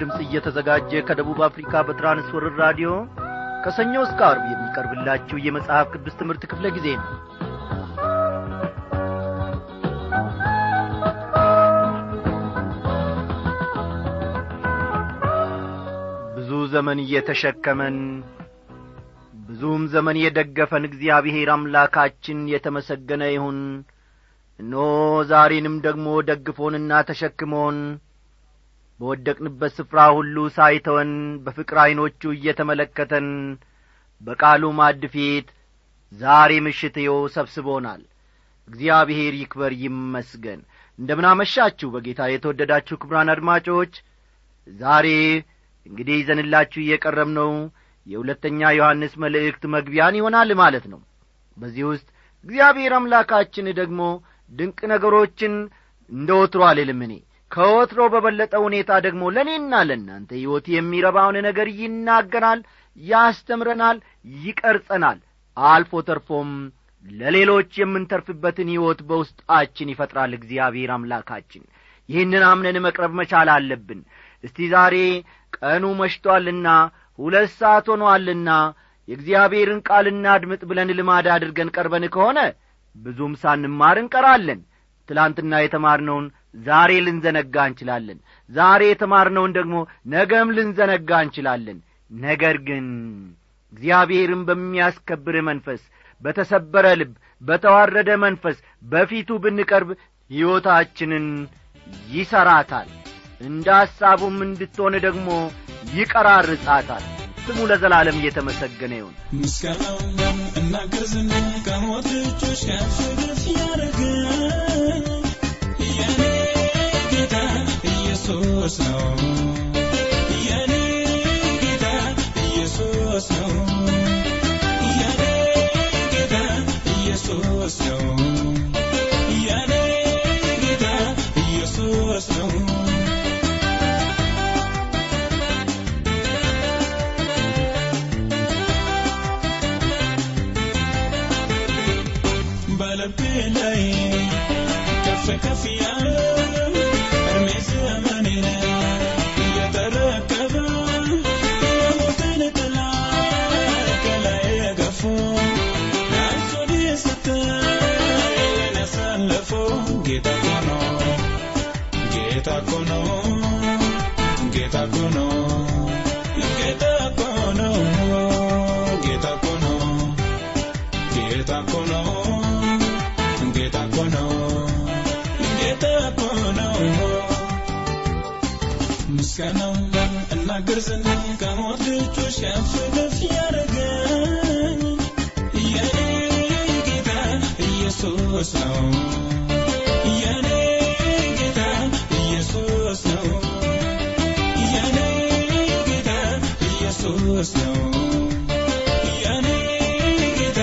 ድምፅ እየተዘጋጀ ከደቡብ አፍሪካ በትራንስወርር ራዲዮ ከሰኞ እስከ አርብ የሚቀርብላችሁ የመጽሐፍ ቅዱስ ትምህርት ክፍለ ጊዜ ነው። ብዙ ዘመን እየተሸከመን ብዙም ዘመን የደገፈን እግዚአብሔር አምላካችን የተመሰገነ ይሁን። እነሆ ዛሬንም ደግሞ ደግፎንና ተሸክሞን በወደቅንበት ስፍራ ሁሉ ሳይተወን በፍቅር ዐይኖቹ እየተመለከተን በቃሉ ማድ ፊት ዛሬ ምሽት የው ሰብስቦናል። እግዚአብሔር ይክበር ይመስገን። እንደምናመሻችሁ በጌታ የተወደዳችሁ ክብራን አድማጮች ዛሬ እንግዲህ ይዘንላችሁ እየቀረብነው የሁለተኛ ዮሐንስ መልእክት መግቢያን ይሆናል ማለት ነው። በዚህ ውስጥ እግዚአብሔር አምላካችን ደግሞ ድንቅ ነገሮችን እንደ ወትሮ አልልም ከወትሮ በበለጠ ሁኔታ ደግሞ ለእኔና ለእናንተ ሕይወት የሚረባውን ነገር ይናገራል ያስተምረናል ይቀርጸናል። አልፎ ተርፎም ለሌሎች የምንተርፍበትን ሕይወት በውስጣችን ይፈጥራል እግዚአብሔር አምላካችን። ይህንን አምነን መቅረብ መቻል አለብን። እስቲ ዛሬ ቀኑ መሽቶአልና ሁለት ሰዓት ሆኖአልና የእግዚአብሔርን ቃል እናድምጥ ብለን ልማድ አድርገን ቀርበን ከሆነ ብዙም ሳንማር እንቀራለን። ትላንትና የተማርነውን ዛሬ ልንዘነጋ እንችላለን። ዛሬ የተማርነውን ደግሞ ነገም ልንዘነጋ እንችላለን። ነገር ግን እግዚአብሔርን በሚያስከብር መንፈስ በተሰበረ ልብ በተዋረደ መንፈስ በፊቱ ብንቀርብ ሕይወታችንን ይሠራታል እንደ ሐሳቡም እንድትሆን ደግሞ ይቀራርጻታል። ስሙ ለዘላለም እየተመሰገነ ይሁን። ምስጋናውን እናገር ዘንድ ከሞት ከፍ ኢየሱስ ነው። ኢየሱስ ነው ነው ጌታ እኮ ነው ጌታ እኮ ነው ምስጋናው እናገር ዘንድ ከሞት ልጆች ከፍ ጌታ ኢየሱስ ነው ኢየሱስ ነው። የኔ ጌታ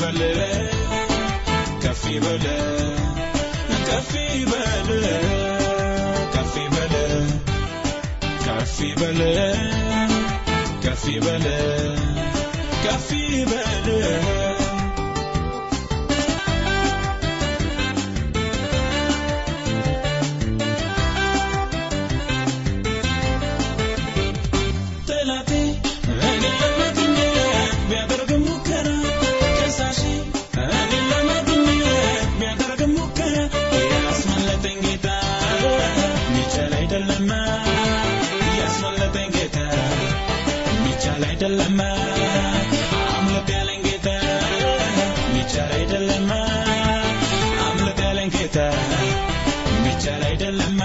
በል ከፍ በል ከፍ በል ከፍ በል ከፍ በል ከፍ በል አይደለም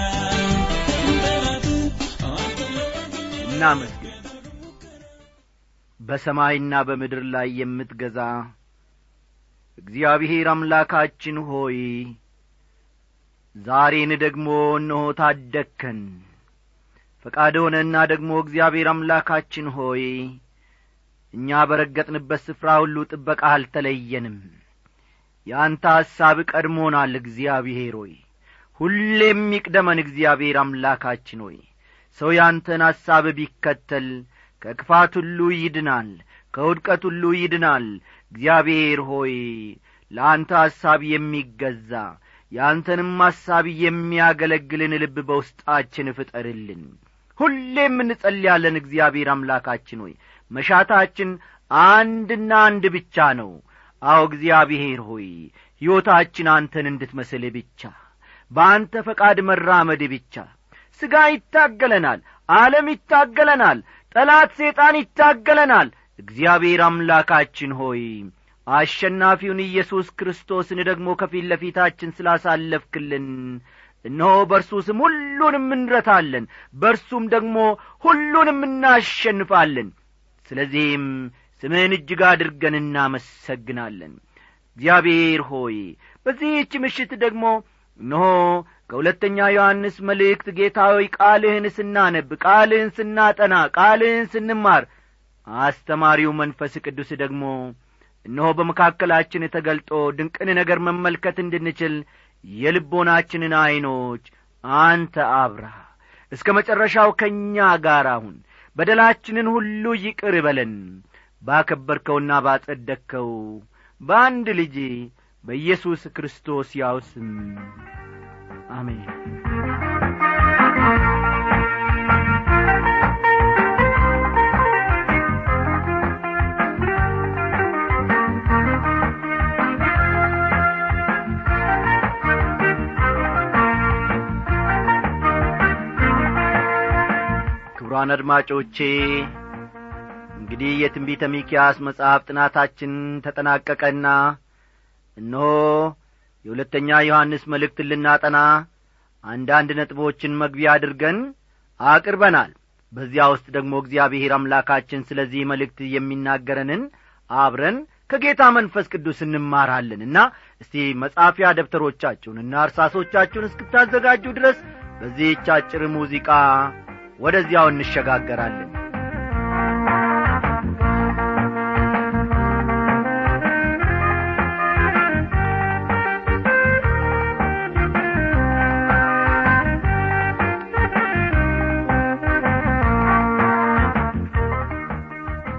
እናመስግን። በሰማይና በምድር ላይ የምትገዛ እግዚአብሔር አምላካችን ሆይ ዛሬን ደግሞ እነሆ ታደግከን። ፈቃድ ሆነና ደግሞ እግዚአብሔር አምላካችን ሆይ እኛ በረገጥንበት ስፍራ ሁሉ ጥበቃ አልተለየንም። የአንተ ሐሳብ ቀድሞናል። እግዚአብሔር ሆይ ሁሌም ይቅደመን። እግዚአብሔር አምላካችን ሆይ ሰው ያንተን ሐሳብ ቢከተል ከክፋት ሁሉ ይድናል ከውድቀት ሁሉ ይድናል። እግዚአብሔር ሆይ ለአንተ ሐሳብ የሚገዛ የአንተንም ሐሳብ የሚያገለግልን ልብ በውስጣችን ፍጠርልን። ሁሌም እንጸልያለን። እግዚአብሔር አምላካችን ሆይ መሻታችን አንድና አንድ ብቻ ነው። አዎ እግዚአብሔር ሆይ ሕይወታችን አንተን እንድትመስል ብቻ በአንተ ፈቃድ መራመድ ብቻ። ሥጋ ይታገለናል ዓለም ይታገለናል ጠላት ሴጣን ይታገለናል። እግዚአብሔር አምላካችን ሆይ አሸናፊውን ኢየሱስ ክርስቶስን ደግሞ ከፊት ለፊታችን ስላሳለፍክልን እነሆ በእርሱ ስም ሁሉንም እንረታለን በእርሱም ደግሞ ሁሉንም እናሸንፋለን ስለዚህም ስምህን እጅግ አድርገን እናመሰግናለን። እግዚአብሔር ሆይ በዚህች ምሽት ደግሞ እነሆ ከሁለተኛ ዮሐንስ መልእክት ጌታዊ ቃልህን ስናነብ ቃልህን ስናጠና ቃልህን ስንማር አስተማሪው መንፈስ ቅዱስ ደግሞ እነሆ በመካከላችን ተገልጦ ድንቅን ነገር መመልከት እንድንችል የልቦናችንን ዐይኖች አንተ አብራ እስከ መጨረሻው ከእኛ ጋር አሁን በደላችንን ሁሉ ይቅር በለን። ባከበርከውና ባጸደቅከው በአንድ ልጅ በኢየሱስ ክርስቶስ ያው ስም አሜን ክቡራን አድማጮቼ እንግዲህ የትንቢተ ሚኪያስ መጽሐፍ ጥናታችን ተጠናቀቀና እነሆ የሁለተኛ ዮሐንስ መልእክት ልናጠና አንዳንድ ነጥቦችን መግቢያ አድርገን አቅርበናል። በዚያ ውስጥ ደግሞ እግዚአብሔር አምላካችን ስለዚህ መልእክት የሚናገረንን አብረን ከጌታ መንፈስ ቅዱስ እንማራለንና እስቲ መጻፊያ ደብተሮቻችሁንና እርሳሶቻችሁን እስክታዘጋጁ ድረስ በዚህች አጭር ሙዚቃ ወደዚያው እንሸጋገራለን።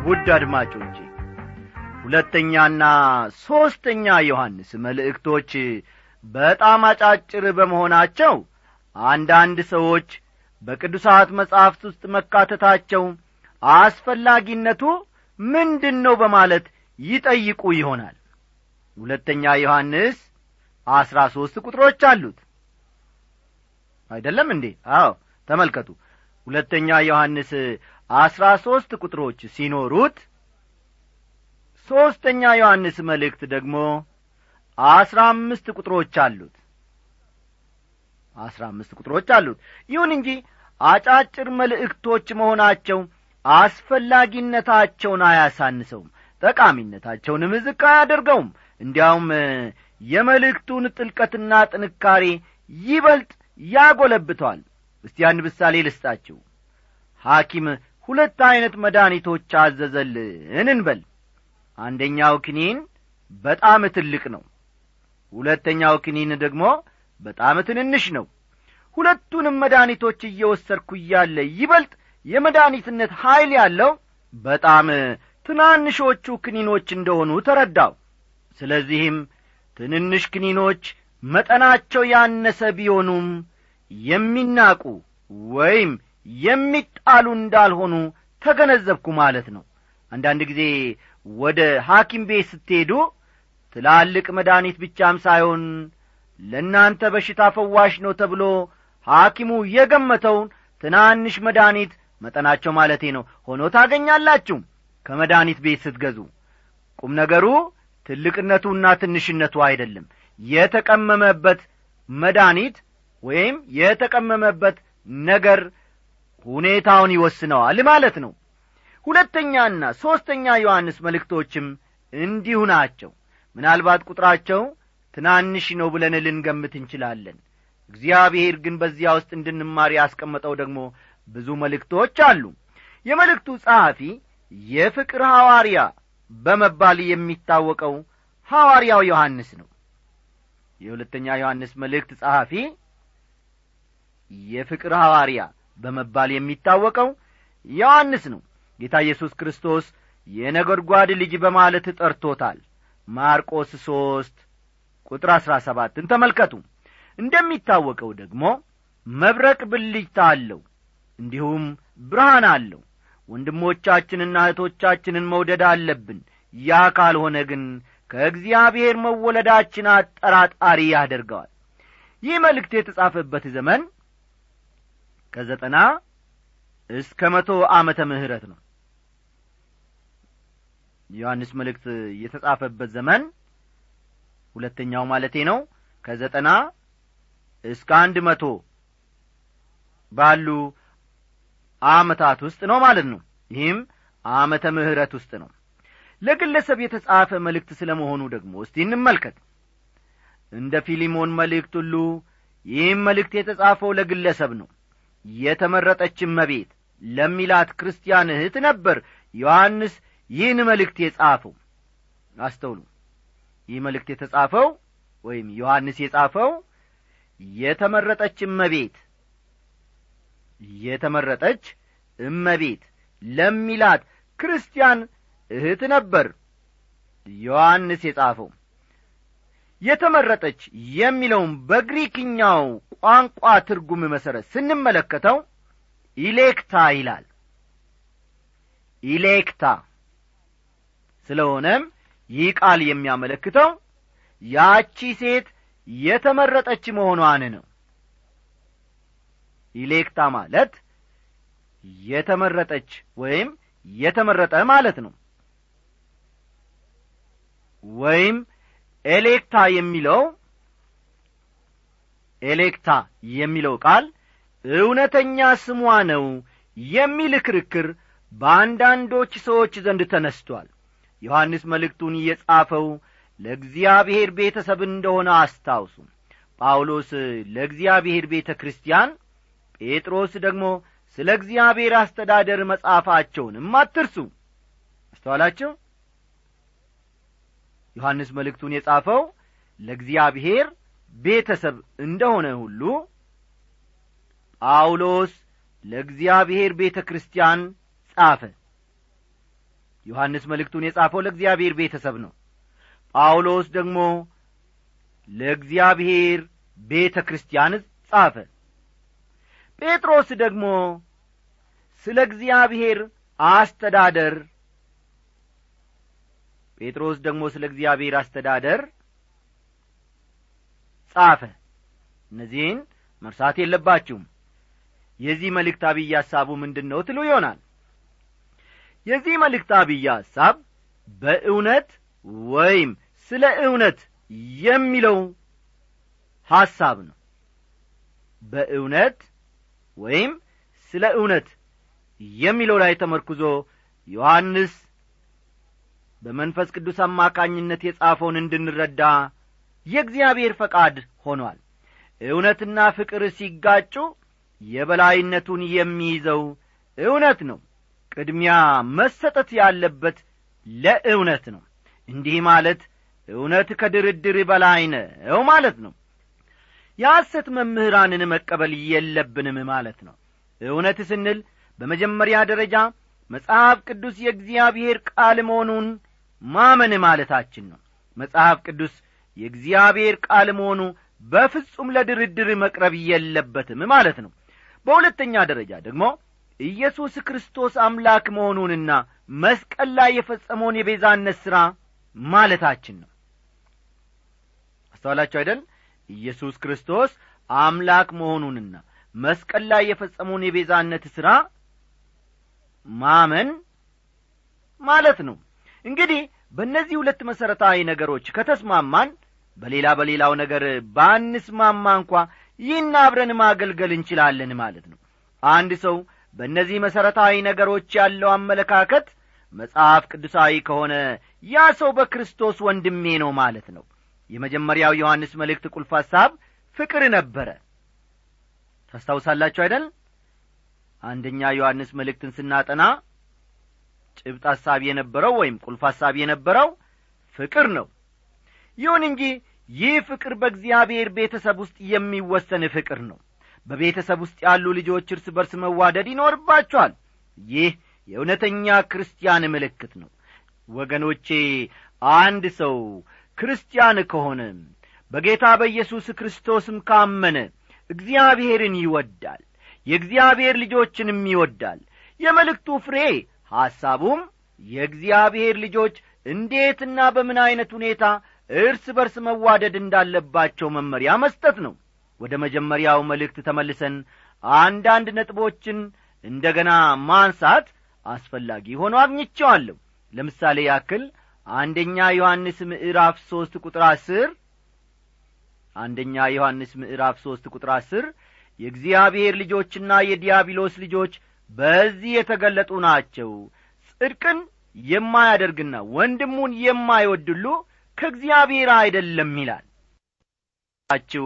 ውድ አድማጮቼ ሁለተኛና ሦስተኛ ዮሐንስ መልእክቶች በጣም አጫጭር በመሆናቸው አንዳንድ ሰዎች በቅዱሳት መጻሕፍት ውስጥ መካተታቸው አስፈላጊነቱ ምንድን ነው በማለት ይጠይቁ ይሆናል። ሁለተኛ ዮሐንስ አስራ ሦስት ቁጥሮች አሉት። አይደለም እንዴ? አዎ ተመልከቱ። ሁለተኛ ዮሐንስ አስራ ሦስት ቁጥሮች ሲኖሩት ሦስተኛ ዮሐንስ መልእክት ደግሞ አስራ አምስት ቁጥሮች አሉት። አስራ አምስት ቁጥሮች አሉት። ይሁን እንጂ አጫጭር መልእክቶች መሆናቸው አስፈላጊነታቸውን አያሳንሰውም ጠቃሚነታቸውንም ዝቅ አያደርገውም። እንዲያውም የመልእክቱን ጥልቀትና ጥንካሬ ይበልጥ ያጐለብተዋል እስቲ አንድ ምሳሌ ልስጣችሁ። ሐኪም ሁለት ዐይነት መድኃኒቶች አዘዘልን እንበል። አንደኛው ክኒን በጣም ትልቅ ነው። ሁለተኛው ክኒን ደግሞ በጣም ትንንሽ ነው ሁለቱንም መድኃኒቶች እየወሰድኩ እያለ ይበልጥ የመድኃኒትነት ኀይል ያለው በጣም ትናንሾቹ ክኒኖች እንደሆኑ ተረዳው ስለዚህም ትንንሽ ክኒኖች መጠናቸው ያነሰ ቢሆኑም የሚናቁ ወይም የሚጣሉ እንዳልሆኑ ተገነዘብኩ ማለት ነው። አንዳንድ ጊዜ ወደ ሐኪም ቤት ስትሄዱ ትላልቅ መድኃኒት ብቻም ሳይሆን ለእናንተ በሽታ ፈዋሽ ነው ተብሎ ሐኪሙ የገመተውን ትናንሽ መድኃኒት መጠናቸው ማለቴ ነው። ሆኖ ታገኛላችሁ። ከመድኃኒት ቤት ስትገዙ። ቁም ነገሩ ትልቅነቱና ትንሽነቱ አይደለም። የተቀመመበት መድኃኒት ወይም የተቀመመበት ነገር ሁኔታውን ይወስነዋል ማለት ነው። ሁለተኛና ሦስተኛ ዮሐንስ መልእክቶችም እንዲሁ ናቸው። ምናልባት ቁጥራቸው ትናንሽ ነው ብለን ልንገምት እንችላለን እግዚአብሔር ግን በዚያ ውስጥ እንድንማር ያስቀመጠው ደግሞ ብዙ መልእክቶች አሉ። የመልእክቱ ጸሐፊ የፍቅር ሐዋርያ በመባል የሚታወቀው ሐዋርያው ዮሐንስ ነው። የሁለተኛ ዮሐንስ መልእክት ጸሐፊ የፍቅር ሐዋርያ በመባል የሚታወቀው ዮሐንስ ነው። ጌታ ኢየሱስ ክርስቶስ የነጐድጓድ ልጅ በማለት ጠርቶታል። ማርቆስ ሦስት ቁጥር አሥራ ሰባትን ተመልከቱ እንደሚታወቀው ደግሞ መብረቅ ብልጅታ አለው እንዲሁም ብርሃን አለው። ወንድሞቻችንና እህቶቻችንን መውደድ አለብን። ያ ካልሆነ ግን ከእግዚአብሔር መወለዳችን አጠራጣሪ ያደርገዋል። ይህ መልእክት የተጻፈበት ዘመን ከዘጠና እስከ መቶ ዓመተ ምህረት ነው። ዮሐንስ መልእክት የተጻፈበት ዘመን ሁለተኛው ማለቴ ነው። ከዘጠና እስከ አንድ መቶ ባሉ አመታት ውስጥ ነው ማለት ነው። ይህም አመተ ምህረት ውስጥ ነው። ለግለሰብ የተጻፈ መልእክት ስለ መሆኑ ደግሞ እስቲ እንመልከት። እንደ ፊሊሞን መልእክት ሁሉ ይህም መልእክት የተጻፈው ለግለሰብ ነው። የተመረጠች መቤት ለሚላት ክርስቲያን እህት ነበር ዮሐንስ ይህን መልእክት የጻፈው። አስተውሉ። ይህ መልእክት የተጻፈው ወይም ዮሐንስ የጻፈው የተመረጠች እመቤት የተመረጠች እመቤት ለሚላት ክርስቲያን እህት ነበር ዮሐንስ የጻፈው። የተመረጠች የሚለውን በግሪክኛው ቋንቋ ትርጉም መሠረት ስንመለከተው ኢሌክታ ይላል። ኢሌክታ ስለሆነም ይህ ቃል የሚያመለክተው ያቺ ሴት የተመረጠች መሆኗን ነው። ኢሌክታ ማለት የተመረጠች ወይም የተመረጠ ማለት ነው። ወይም ኤሌክታ የሚለው ኤሌክታ የሚለው ቃል እውነተኛ ስሟ ነው የሚል ክርክር በአንዳንዶች ሰዎች ዘንድ ተነስቶአል ዮሐንስ መልእክቱን እየጻፈው ለእግዚአብሔር ቤተሰብ እንደሆነ አስታውሱ። ጳውሎስ ለእግዚአብሔር ቤተ ክርስቲያን ጴጥሮስ ደግሞ ስለ እግዚአብሔር አስተዳደር መጻፋቸውንም አትርሱ። አስተዋላችሁ? ዮሐንስ መልእክቱን የጻፈው ለእግዚአብሔር ቤተሰብ እንደሆነ ሁሉ ጳውሎስ ለእግዚአብሔር ቤተ ክርስቲያን ጻፈ። ዮሐንስ መልእክቱን የጻፈው ለእግዚአብሔር ቤተሰብ ነው ጳውሎስ ደግሞ ለእግዚአብሔር ቤተ ክርስቲያን ጻፈ። ጴጥሮስ ደግሞ ስለ እግዚአብሔር አስተዳደር ጴጥሮስ ደግሞ ስለ እግዚአብሔር አስተዳደር ጻፈ። እነዚህን መርሳት የለባችሁም። የዚህ መልእክት አብይ ሐሳቡ ምንድን ነው ትሉ ይሆናል። የዚህ መልእክት አብይ ሐሳብ በእውነት ወይም ስለ እውነት የሚለው ሐሳብ ነው። በእውነት ወይም ስለ እውነት የሚለው ላይ ተመርኩዞ ዮሐንስ በመንፈስ ቅዱስ አማካኝነት የጻፈውን እንድንረዳ የእግዚአብሔር ፈቃድ ሆኗል። እውነትና ፍቅር ሲጋጩ የበላይነቱን የሚይዘው እውነት ነው። ቅድሚያ መሰጠት ያለበት ለእውነት ነው እንዲህ ማለት እውነት ከድርድር በላይ ነው ማለት ነው። የሐሰት መምህራንን መቀበል የለብንም ማለት ነው። እውነት ስንል በመጀመሪያ ደረጃ መጽሐፍ ቅዱስ የእግዚአብሔር ቃል መሆኑን ማመን ማለታችን ነው። መጽሐፍ ቅዱስ የእግዚአብሔር ቃል መሆኑ በፍጹም ለድርድር መቅረብ የለበትም ማለት ነው። በሁለተኛ ደረጃ ደግሞ ኢየሱስ ክርስቶስ አምላክ መሆኑንና መስቀል ላይ የፈጸመውን የቤዛነት ሥራ ማለታችን ነው። አስተዋላችሁ አይደል? ኢየሱስ ክርስቶስ አምላክ መሆኑንና መስቀል ላይ የፈጸመውን የቤዛነት ሥራ ማመን ማለት ነው። እንግዲህ በእነዚህ ሁለት መሠረታዊ ነገሮች ከተስማማን በሌላ በሌላው ነገር ባንስማማ እንኳ ይህን አብረን ማገልገል እንችላለን ማለት ነው። አንድ ሰው በእነዚህ መሠረታዊ ነገሮች ያለው አመለካከት መጽሐፍ ቅዱሳዊ ከሆነ ያ ሰው በክርስቶስ ወንድሜ ነው ማለት ነው። የመጀመሪያው ዮሐንስ መልእክት ቁልፍ ሐሳብ ፍቅር ነበረ። ታስታውሳላችሁ አይደል? አንደኛ ዮሐንስ መልእክትን ስናጠና ጭብጥ ሐሳብ የነበረው ወይም ቁልፍ ሐሳብ የነበረው ፍቅር ነው። ይሁን እንጂ ይህ ፍቅር በእግዚአብሔር ቤተሰብ ውስጥ የሚወሰን ፍቅር ነው። በቤተሰብ ውስጥ ያሉ ልጆች እርስ በርስ መዋደድ ይኖርባቸዋል። ይህ የእውነተኛ ክርስቲያን ምልክት ነው። ወገኖቼ አንድ ሰው ክርስቲያን ከሆነ በጌታ በኢየሱስ ክርስቶስም ካመነ እግዚአብሔርን ይወዳል የእግዚአብሔር ልጆችንም ይወዳል። የመልእክቱ ፍሬ ሐሳቡም የእግዚአብሔር ልጆች እንዴትና በምን ዐይነት ሁኔታ እርስ በርስ መዋደድ እንዳለባቸው መመሪያ መስጠት ነው። ወደ መጀመሪያው መልእክት ተመልሰን አንዳንድ ነጥቦችን እንደ ገና ማንሳት አስፈላጊ ሆኖ አግኝቸዋለሁ ለምሳሌ ያክል አንደኛ ዮሐንስ ምዕራፍ ሦስት ቁጥር አስር አንደኛ ዮሐንስ ምዕራፍ ሦስት ቁጥር አስር የእግዚአብሔር ልጆችና የዲያብሎስ ልጆች በዚህ የተገለጡ ናቸው። ጽድቅን የማያደርግና ወንድሙን የማይወድሉ ከእግዚአብሔር አይደለም ይላል። ችሁ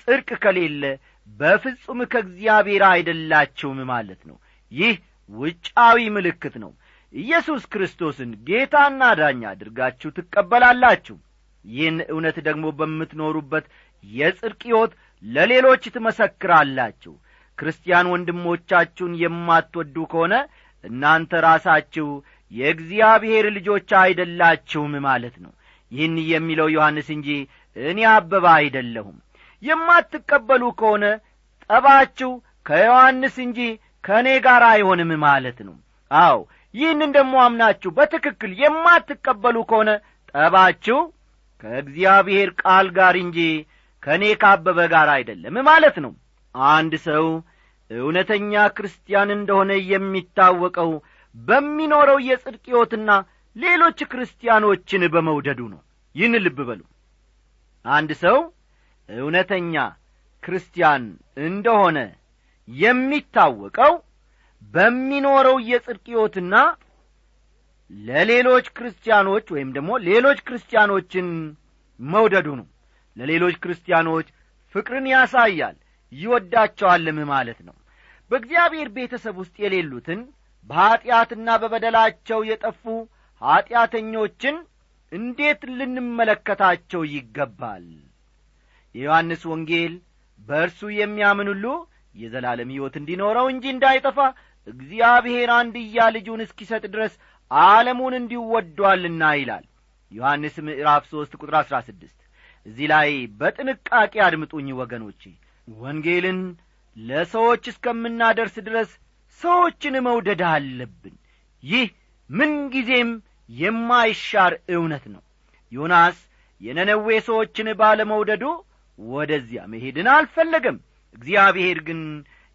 ጽድቅ ከሌለ በፍጹም ከእግዚአብሔር አይደላችሁም ማለት ነው። ይህ ውጫዊ ምልክት ነው። ኢየሱስ ክርስቶስን ጌታና ዳኛ አድርጋችሁ ትቀበላላችሁ። ይህን እውነት ደግሞ በምትኖሩበት የጽድቅ ሕይወት ለሌሎች ትመሰክራላችሁ። ክርስቲያን ወንድሞቻችሁን የማትወዱ ከሆነ እናንተ ራሳችሁ የእግዚአብሔር ልጆች አይደላችሁም ማለት ነው። ይህን የሚለው ዮሐንስ እንጂ እኔ አበባ አይደለሁም። የማትቀበሉ ከሆነ ጠባችሁ ከዮሐንስ እንጂ ከእኔ ጋር አይሆንም ማለት ነው። አው ይህንን ደሞ አምናችሁ በትክክል የማትቀበሉ ከሆነ ጠባችሁ ከእግዚአብሔር ቃል ጋር እንጂ ከእኔ ካበበ ጋር አይደለም ማለት ነው። አንድ ሰው እውነተኛ ክርስቲያን እንደሆነ የሚታወቀው በሚኖረው የጽድቅ ሕይወትና ሌሎች ክርስቲያኖችን በመውደዱ ነው። ይህን ልብ በሉ። አንድ ሰው እውነተኛ ክርስቲያን እንደሆነ የሚታወቀው በሚኖረው የጽድቅ ሕይወትና ለሌሎች ክርስቲያኖች ወይም ደግሞ ሌሎች ክርስቲያኖችን መውደዱ ነው። ለሌሎች ክርስቲያኖች ፍቅርን ያሳያል ይወዳቸዋልም ማለት ነው። በእግዚአብሔር ቤተሰብ ውስጥ የሌሉትን በኀጢአትና በበደላቸው የጠፉ ኀጢአተኞችን እንዴት ልንመለከታቸው ይገባል? የዮሐንስ ወንጌል በእርሱ የሚያምን ሁሉ የዘላለም ሕይወት እንዲኖረው እንጂ እንዳይጠፋ እግዚአብሔር አንድያ ልጁን እስኪሰጥ ድረስ ዓለሙን እንዲወዷልና ይላል። ዮሐንስ ምዕራፍ ሦስት ቁጥር አሥራ ስድስት እዚህ ላይ በጥንቃቄ አድምጡኝ ወገኖቼ ወንጌልን ለሰዎች እስከምናደርስ ድረስ ሰዎችን መውደድ አለብን። ይህ ምንጊዜም የማይሻር እውነት ነው። ዮናስ የነነዌ ሰዎችን ባለመውደዱ ወደዚያ መሄድን አልፈለገም። እግዚአብሔር ግን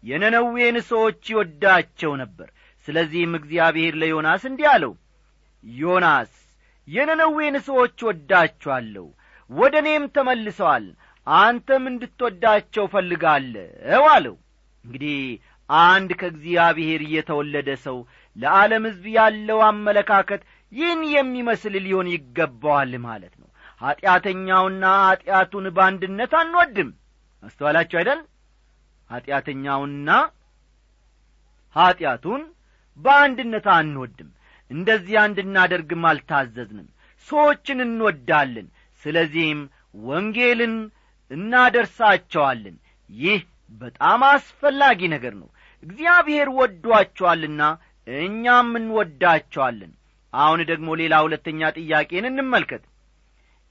የነነዌን ሰዎች ይወዳቸው ነበር። ስለዚህም እግዚአብሔር ለዮናስ እንዲህ አለው ዮናስ የነነዌን ሰዎች ወዳችኋለሁ ወደ እኔም ተመልሰዋል አንተም እንድትወዳቸው ፈልጋለሁ አለው። እንግዲህ አንድ ከእግዚአብሔር እየተወለደ ሰው ለዓለም ሕዝብ ያለው አመለካከት ይህን የሚመስል ሊሆን ይገባዋል ማለት ነው። ኀጢአተኛውና ኀጢአቱን በአንድነት አንወድም። አስተዋላችሁ አይደል ኀጢአተኛውና ኀጢአቱን በአንድነት አንወድም። እንደዚያ እንድናደርግም አልታዘዝንም። ሰዎችን እንወዳለን ስለዚህም ወንጌልን እናደርሳቸዋለን። ይህ በጣም አስፈላጊ ነገር ነው። እግዚአብሔር ወዷቸዋልና እኛም እንወዳቸዋለን። አሁን ደግሞ ሌላ ሁለተኛ ጥያቄን እንመልከት።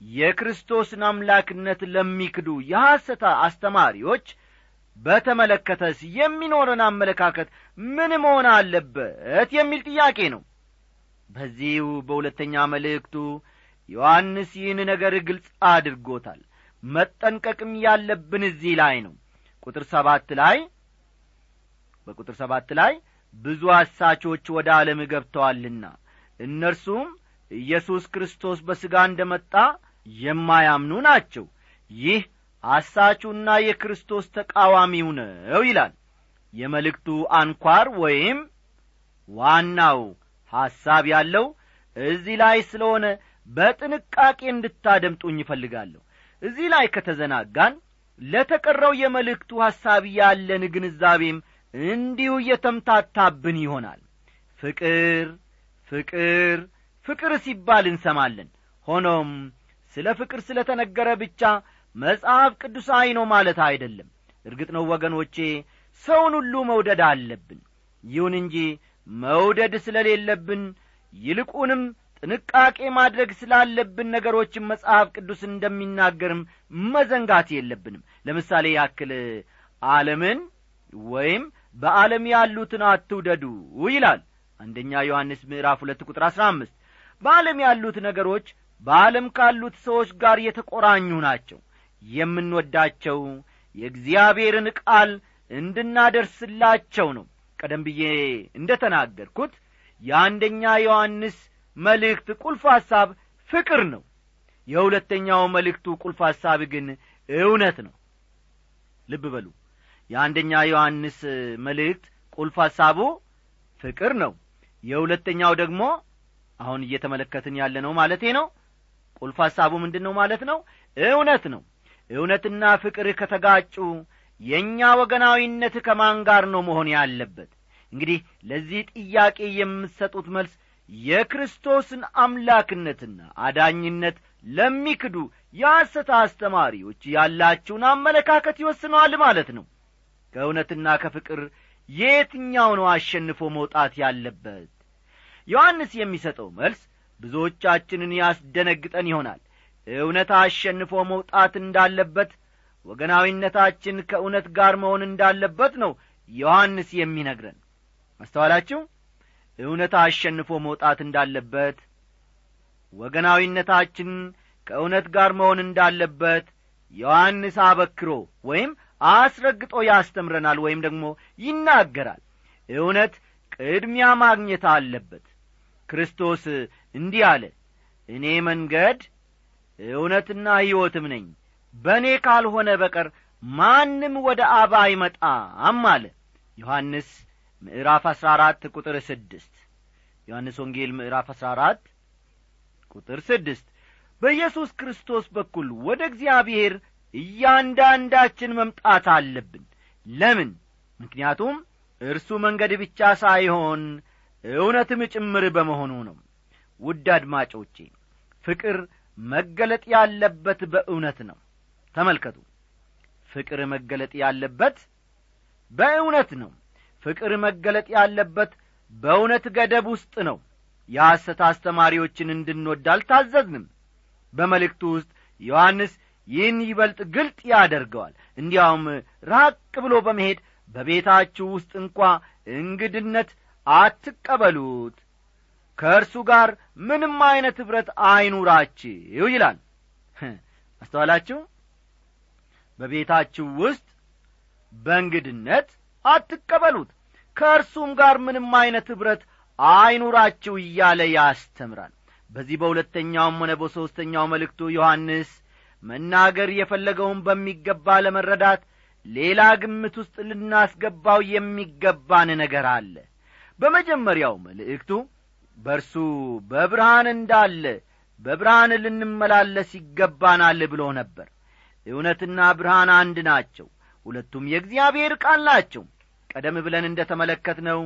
የክርስቶስን አምላክነት ለሚክዱ የሐሰታ አስተማሪዎች በተመለከተስ የሚኖረን አመለካከት ምን መሆን አለበት የሚል ጥያቄ ነው። በዚሁ በሁለተኛ መልእክቱ ዮሐንስ ይህን ነገር ግልጽ አድርጎታል። መጠንቀቅም ያለብን እዚህ ላይ ነው። ቁጥር ሰባት ላይ በቁጥር ሰባት ላይ ብዙ አሳቾች ወደ ዓለም ገብተዋልና እነርሱም ኢየሱስ ክርስቶስ በሥጋ እንደ መጣ የማያምኑ ናቸው። ይህ አሳቹና የክርስቶስ ተቃዋሚው ነው ይላል። የመልእክቱ አንኳር ወይም ዋናው ሐሳብ ያለው እዚህ ላይ ስለሆነ በጥንቃቄ እንድታደምጡኝ ይፈልጋለሁ እዚህ ላይ ከተዘናጋን ለተቀረው የመልእክቱ ሐሳብ ያለን ግንዛቤም እንዲሁ እየተምታታብን ይሆናል። ፍቅር ፍቅር ፍቅር ሲባል እንሰማለን። ሆኖም ስለ ፍቅር ስለ ተነገረ ብቻ መጽሐፍ ቅዱሳዊ ነው ማለት አይደለም። እርግጥ ነው ወገኖቼ ሰውን ሁሉ መውደድ አለብን። ይሁን እንጂ መውደድ ስለሌለብን ይልቁንም ጥንቃቄ ማድረግ ስላለብን ነገሮችን መጽሐፍ ቅዱስ እንደሚናገርም መዘንጋት የለብንም። ለምሳሌ ያክል ዓለምን ወይም በዓለም ያሉትን አትውደዱ ይላል። አንደኛ ዮሐንስ ምዕራፍ ሁለት ቁጥር አሥራ አምስት በዓለም ያሉት ነገሮች በዓለም ካሉት ሰዎች ጋር የተቆራኙ ናቸው የምንወዳቸው የእግዚአብሔርን ቃል እንድናደርስላቸው ነው። ቀደም ብዬ እንደ ተናገርኩት የአንደኛ ዮሐንስ መልእክት ቁልፍ ሐሳብ ፍቅር ነው። የሁለተኛው መልእክቱ ቁልፍ ሐሳብ ግን እውነት ነው። ልብ በሉ። የአንደኛ ዮሐንስ መልእክት ቁልፍ ሐሳቡ ፍቅር ነው። የሁለተኛው ደግሞ አሁን እየተመለከትን ያለ ነው ማለቴ ነው። ቁልፍ ሐሳቡ ምንድን ነው ማለት ነው? እውነት ነው እውነትና ፍቅር ከተጋጩ የእኛ ወገናዊነት ከማን ጋር ነው መሆን ያለበት? እንግዲህ ለዚህ ጥያቄ የምትሰጡት መልስ የክርስቶስን አምላክነትና አዳኝነት ለሚክዱ የሐሰት አስተማሪዎች ያላችሁን አመለካከት ይወስነዋል ማለት ነው። ከእውነትና ከፍቅር የትኛው ነው አሸንፎ መውጣት ያለበት? ዮሐንስ የሚሰጠው መልስ ብዙዎቻችንን ያስደነግጠን ይሆናል እውነት አሸንፎ መውጣት እንዳለበት ወገናዊነታችን ከእውነት ጋር መሆን እንዳለበት ነው ዮሐንስ የሚነግረን። አስተዋላችሁ? እውነት አሸንፎ መውጣት እንዳለበት ወገናዊነታችን ከእውነት ጋር መሆን እንዳለበት ዮሐንስ አበክሮ ወይም አስረግጦ ያስተምረናል ወይም ደግሞ ይናገራል። እውነት ቅድሚያ ማግኘት አለበት። ክርስቶስ እንዲህ አለ እኔ መንገድ እውነትና ሕይወትም ነኝ። በእኔ ካልሆነ በቀር ማንም ወደ አባ አይመጣም አለ። ዮሐንስ ምዕራፍ አሥራ አራት ቁጥር ስድስት። ዮሐንስ ወንጌል ምዕራፍ አሥራ አራት ቁጥር ስድስት። በኢየሱስ ክርስቶስ በኩል ወደ እግዚአብሔር እያንዳንዳችን መምጣት አለብን። ለምን? ምክንያቱም እርሱ መንገድ ብቻ ሳይሆን እውነትም ጭምር በመሆኑ ነው። ውድ አድማጮቼ ፍቅር መገለጥ ያለበት በእውነት ነው። ተመልከቱ። ፍቅር መገለጥ ያለበት በእውነት ነው። ፍቅር መገለጥ ያለበት በእውነት ገደብ ውስጥ ነው። የሐሰት አስተማሪዎችን እንድንወድ አልታዘዝንም። በመልእክቱ ውስጥ ዮሐንስ ይህን ይበልጥ ግልጥ ያደርገዋል። እንዲያውም ራቅ ብሎ በመሄድ በቤታችሁ ውስጥ እንኳ እንግድነት አትቀበሉት ከእርሱ ጋር ምንም ዐይነት ኅብረት አይኑራችሁ ይላል። አስተዋላችሁ? በቤታችሁ ውስጥ በእንግድነት አትቀበሉት። ከእርሱም ጋር ምንም ዐይነት ኅብረት አይኑራችሁ እያለ ያስተምራል። በዚህ በሁለተኛውም ሆነ በሦስተኛው መልእክቱ ዮሐንስ መናገር የፈለገውን በሚገባ ለመረዳት ሌላ ግምት ውስጥ ልናስገባው የሚገባን ነገር አለ። በመጀመሪያው መልእክቱ በእርሱ በብርሃን እንዳለ በብርሃን ልንመላለስ ይገባናል ብሎ ነበር። እውነትና ብርሃን አንድ ናቸው ሁለቱም የእግዚአብሔር ቃል ናቸው። ቀደም ብለን እንደ ተመለከትነው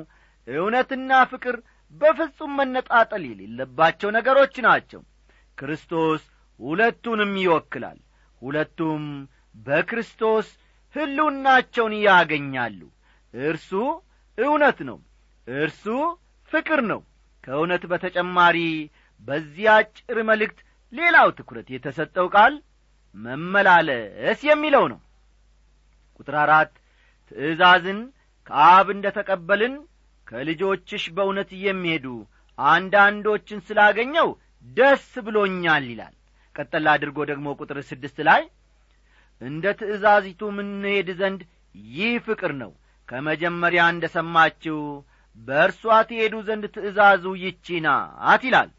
እውነትና ፍቅር በፍጹም መነጣጠል የሌለባቸው ነገሮች ናቸው። ክርስቶስ ሁለቱንም ይወክላል ሁለቱም በክርስቶስ ሕልውናቸውን ያገኛሉ። እርሱ እውነት ነው እርሱ ፍቅር ነው ከእውነት በተጨማሪ በዚህ አጭር መልእክት ሌላው ትኩረት የተሰጠው ቃል መመላለስ የሚለው ነው። ቁጥር አራት ትእዛዝን ከአብ እንደ ተቀበልን ከልጆችሽ በእውነት የሚሄዱ አንዳንዶችን ስላገኘው ደስ ብሎኛል ይላል። ቀጠላ አድርጎ ደግሞ ቁጥር ስድስት ላይ እንደ ትእዛዚቱ ምንሄድ ዘንድ ይህ ፍቅር ነው። ከመጀመሪያ እንደ ሰማችው በእርሷ ትሄዱ ዘንድ ትእዛዙ ይቺ ናት ይላል።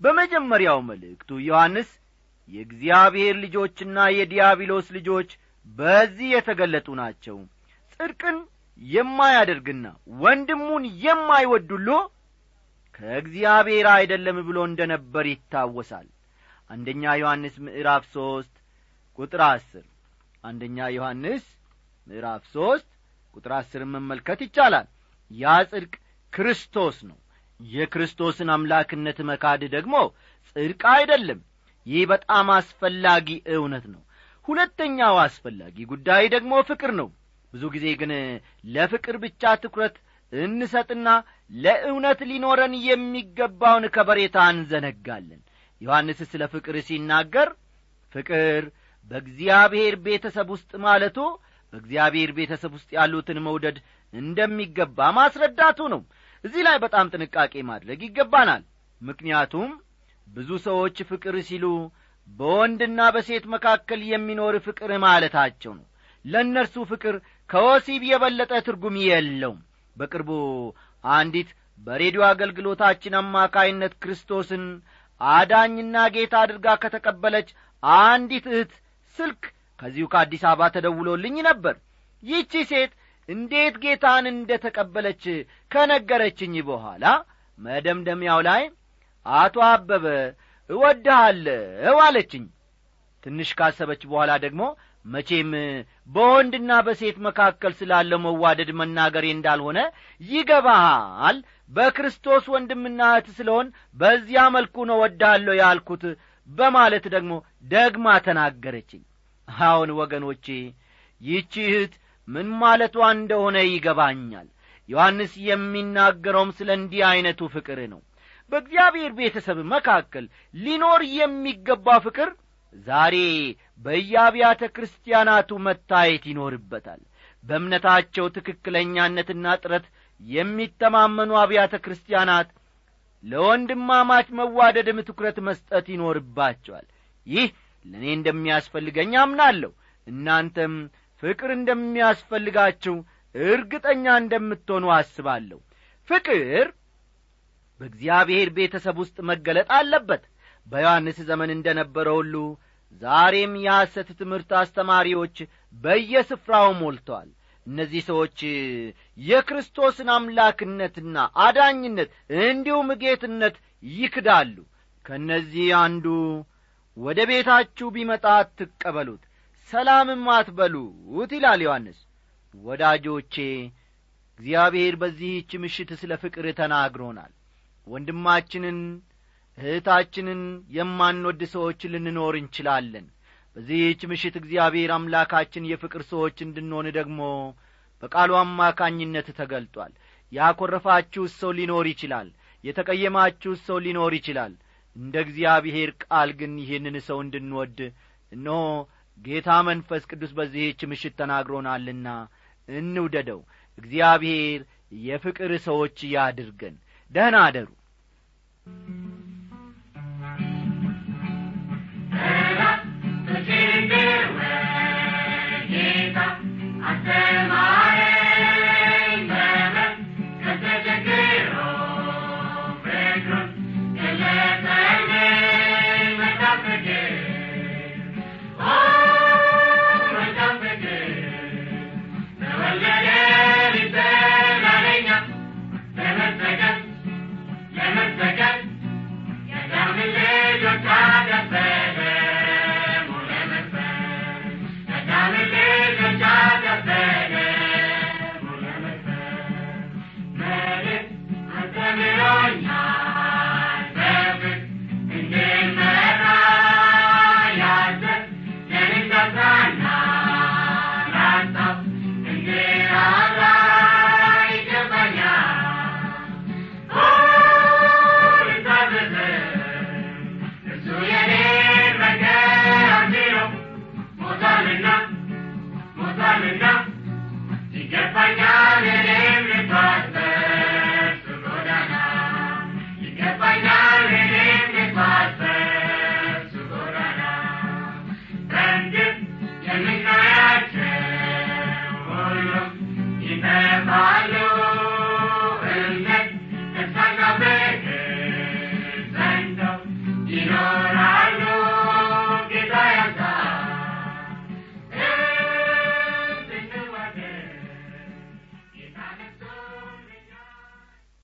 በመጀመሪያው መልእክቱ ዮሐንስ የእግዚአብሔር ልጆችና የዲያብሎስ ልጆች በዚህ የተገለጡ ናቸው። ጽድቅን የማያደርግና ወንድሙን የማይወድ ከእግዚአብሔር አይደለም ብሎ እንደ ነበር ይታወሳል። አንደኛ ዮሐንስ ምዕራፍ ሦስት ቁጥር አስር አንደኛ ዮሐንስ ምዕራፍ ሦስት ቁጥር አስርን መመልከት ይቻላል ያ ጽድቅ ክርስቶስ ነው። የክርስቶስን አምላክነት መካድ ደግሞ ጽድቅ አይደለም። ይህ በጣም አስፈላጊ እውነት ነው። ሁለተኛው አስፈላጊ ጉዳይ ደግሞ ፍቅር ነው። ብዙ ጊዜ ግን ለፍቅር ብቻ ትኩረት እንሰጥና ለእውነት ሊኖረን የሚገባውን ከበሬታ እንዘነጋለን። ዮሐንስ ስለ ፍቅር ሲናገር ፍቅር በእግዚአብሔር ቤተሰብ ውስጥ ማለቱ በእግዚአብሔር ቤተሰብ ውስጥ ያሉትን መውደድ እንደሚገባ ማስረዳቱ ነው። እዚህ ላይ በጣም ጥንቃቄ ማድረግ ይገባናል። ምክንያቱም ብዙ ሰዎች ፍቅር ሲሉ በወንድና በሴት መካከል የሚኖር ፍቅር ማለታቸው ነው። ለእነርሱ ፍቅር ከወሲብ የበለጠ ትርጉም የለውም። በቅርቡ አንዲት በሬዲዮ አገልግሎታችን አማካይነት ክርስቶስን አዳኝና ጌታ አድርጋ ከተቀበለች አንዲት እህት ስልክ ከዚሁ ከአዲስ አበባ ተደውሎልኝ ነበር። ይህቺ ሴት እንዴት ጌታን እንደ ተቀበለች ከነገረችኝ በኋላ መደምደሚያው ላይ አቶ አበበ እወድሃለሁ አለችኝ። ትንሽ ካሰበች በኋላ ደግሞ መቼም በወንድና በሴት መካከል ስላለው መዋደድ መናገሬ እንዳልሆነ ይገባሃል። በክርስቶስ ወንድምና እህት ስለሆን በዚያ መልኩ ነው ወዳለሁ ያልኩት በማለት ደግሞ ደግማ ተናገረችኝ። አሁን ወገኖቼ ይህቺ እህት ምን ማለቷ እንደሆነ ይገባኛል። ዮሐንስ የሚናገረውም ስለ እንዲህ ዐይነቱ ፍቅር ነው። በእግዚአብሔር ቤተሰብ መካከል ሊኖር የሚገባ ፍቅር ዛሬ በየአብያተ ክርስቲያናቱ መታየት ይኖርበታል። በእምነታቸው ትክክለኛነትና ጥረት የሚተማመኑ አብያተ ክርስቲያናት ለወንድማማች መዋደድም ትኩረት መስጠት ይኖርባቸዋል። ይህ ለእኔ እንደሚያስፈልገኝ አምናለሁ። እናንተም ፍቅር እንደሚያስፈልጋችሁ እርግጠኛ እንደምትሆኑ አስባለሁ። ፍቅር በእግዚአብሔር ቤተሰብ ውስጥ መገለጥ አለበት። በዮሐንስ ዘመን እንደ ነበረ ሁሉ ዛሬም የሐሰት ትምህርት አስተማሪዎች በየስፍራው ሞልተዋል። እነዚህ ሰዎች የክርስቶስን አምላክነትና አዳኝነት እንዲሁም ጌትነት ይክዳሉ። ከእነዚህ አንዱ ወደ ቤታችሁ ቢመጣ አትቀበሉት ሰላምም አትበሉት ይላል ዮሐንስ። ወዳጆቼ እግዚአብሔር በዚህች ምሽት ስለ ፍቅር ተናግሮናል። ወንድማችንን እህታችንን የማንወድ ሰዎች ልንኖር እንችላለን። በዚህች ምሽት እግዚአብሔር አምላካችን የፍቅር ሰዎች እንድንሆን ደግሞ በቃሉ አማካኝነት ተገልጧል። ያኰረፋችሁት ሰው ሊኖር ይችላል። የተቀየማችሁት ሰው ሊኖር ይችላል። እንደ እግዚአብሔር ቃል ግን ይህንን ሰው እንድንወድ እነሆ ጌታ መንፈስ ቅዱስ በዚህች ምሽት ተናግሮናልና እንውደደው እግዚአብሔር የፍቅር ሰዎች ያድርገን ደህና አደሩ Bye.